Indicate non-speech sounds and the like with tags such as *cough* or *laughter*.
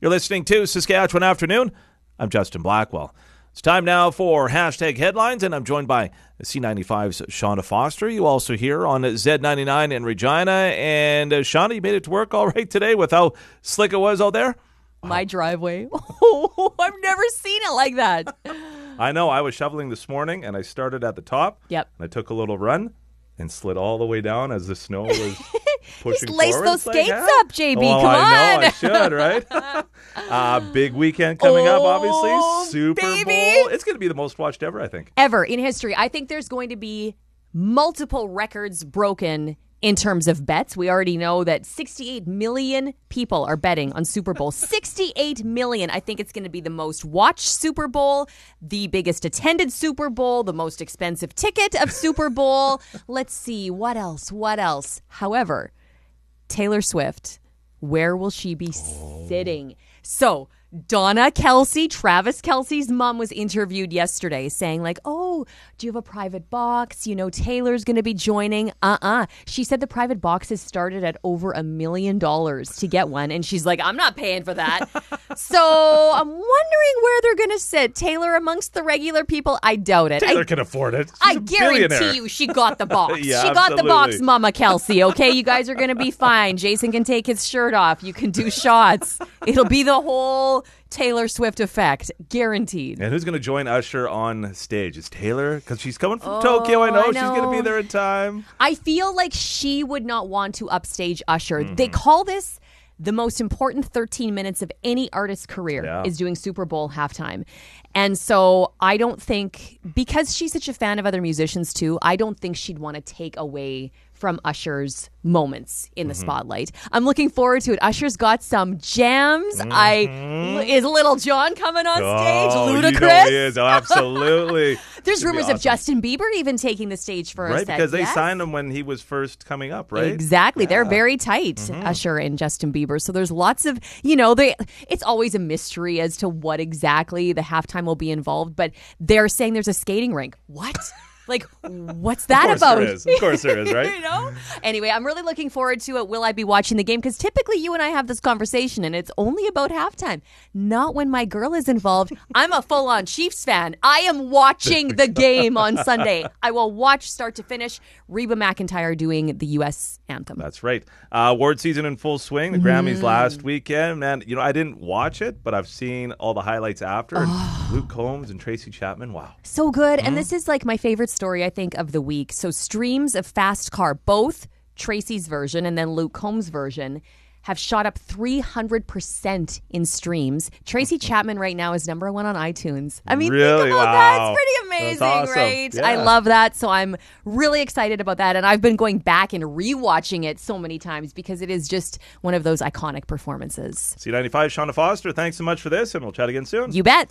You're listening to Saskatchewan Afternoon. I'm Justin Blackwell. It's time now for hashtag headlines, and I'm joined by C95's Shauna Foster. You also hear on Z99 in Regina. And uh, Shauna, you made it to work all *laughs* right today with how slick it was out there? My driveway. *laughs* Oh, I've never seen it like that. *laughs* I know. I was shoveling this morning, and I started at the top. Yep. And I took a little run and slid all the way down as the snow was pushing lace forward. those like, skates ah. up, JB. Well, Come I on. know I should, right? *laughs* uh, big weekend coming up, Oh, obviously. Super baby. Bowl. It's going to be the most watched ever, I think. Ever in history, I think there's going to be multiple records broken in terms of bets. We already know that 68 million people are betting on Super Bowl. *laughs* 68 million. I think it's going to be the most watched Super Bowl, the biggest attended Super Bowl, the most expensive ticket of Super Bowl. *laughs* Let's see, what else? What else? However, Taylor Swift, where will she be sitting? So, Donna Kelce, Travis Kelce's mom, was interviewed yesterday saying, like, oh, do you have a private box? You know, Taylor's going to be joining. Uh uh She said the private boxes started at over a million dollars to get one. And she's like, I'm not paying for that. *laughs* so, I'm wondering where they're going to sit. Taylor amongst the regular people? I doubt it. I Taylor can afford it. She's I guarantee you she got the box. *laughs* Yeah, she got the box. Mama Kelce. Okay, you guys are going to be fine. Jason can take his shirt off. You can do shots. It'll be the whole Taylor Swift effect. Guaranteed. And who's going to join Usher on stage? Is Taylor? Because she's coming from Tokyo. I know, Oh, I she's going to be there in time. I feel like she would not want to upstage Usher. Mm-hmm. They call this the most important 13 minutes of any artist's career Yeah. is doing Super Bowl halftime. And so I don't think because she's such a fan of other musicians too, I don't think she'd want to take away from Usher's moments in the Mm-hmm. spotlight. I'm looking forward to it. Usher's got some jams. I is Lil Jon coming on stage? Mm-hmm. Oh, you know he is. Oh, absolutely. *laughs* There's rumors awesome. of Justin Bieber even taking the stage for a set. because they Yes. signed him when he was first coming up, right? Exactly. They're very tight, Mm-hmm. Usher and Justin Bieber. So there's lots of, you know, they it's always a mystery as to what exactly the halftime will be involved, but they're saying there's a skating rink. What? Like, *laughs* what's that course about? there is. Of course there is, *laughs* right? you know? Anyway, I'm really looking forward to it. Will I be watching the game? Because typically you and I have this conversation and it's only about halftime, not when my girl is involved. I'm a full on Chiefs fan. I am watching the *laughs* game on Sunday. I will watch start to finish Reba McEntire doing the U.S. anthem. That's right. Uh, award season in full swing. The Mm-hmm. Grammys last weekend. Man, you know, I didn't watch it, but I've seen all the highlights after. Oh. *sighs* Luke Combs and Tracy Chapman. Wow. So good. And this is like my favorite story, I think, of the week. So, streams of Fast Car, both Tracy's version and then Luke Combs' version, have shot up 300% in streams. Tracy Chapman right now is number one on iTunes. I mean, Really? think about that. It's pretty amazing, awesome. right? I love that. So, I'm really excited about that. And I've been going back and rewatching it so many times because it is just one of those iconic performances. C95, Shauna Foster, thanks so much for this, and we'll chat again soon. You bet.